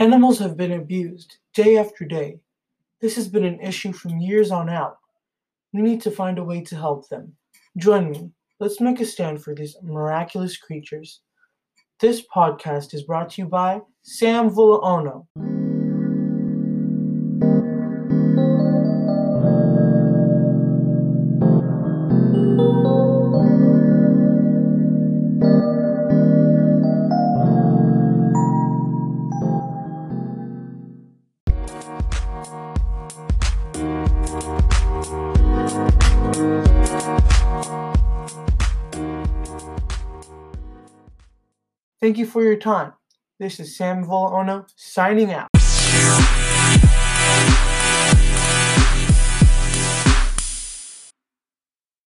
Animals have been abused day after day. This has been an issue from years on out. We need to find a way to help them. Join me. Let's make a stand for these miraculous creatures. This podcast is brought to you by Sam Vulaono. Thank you for your time. This is Sam Volaono signing out.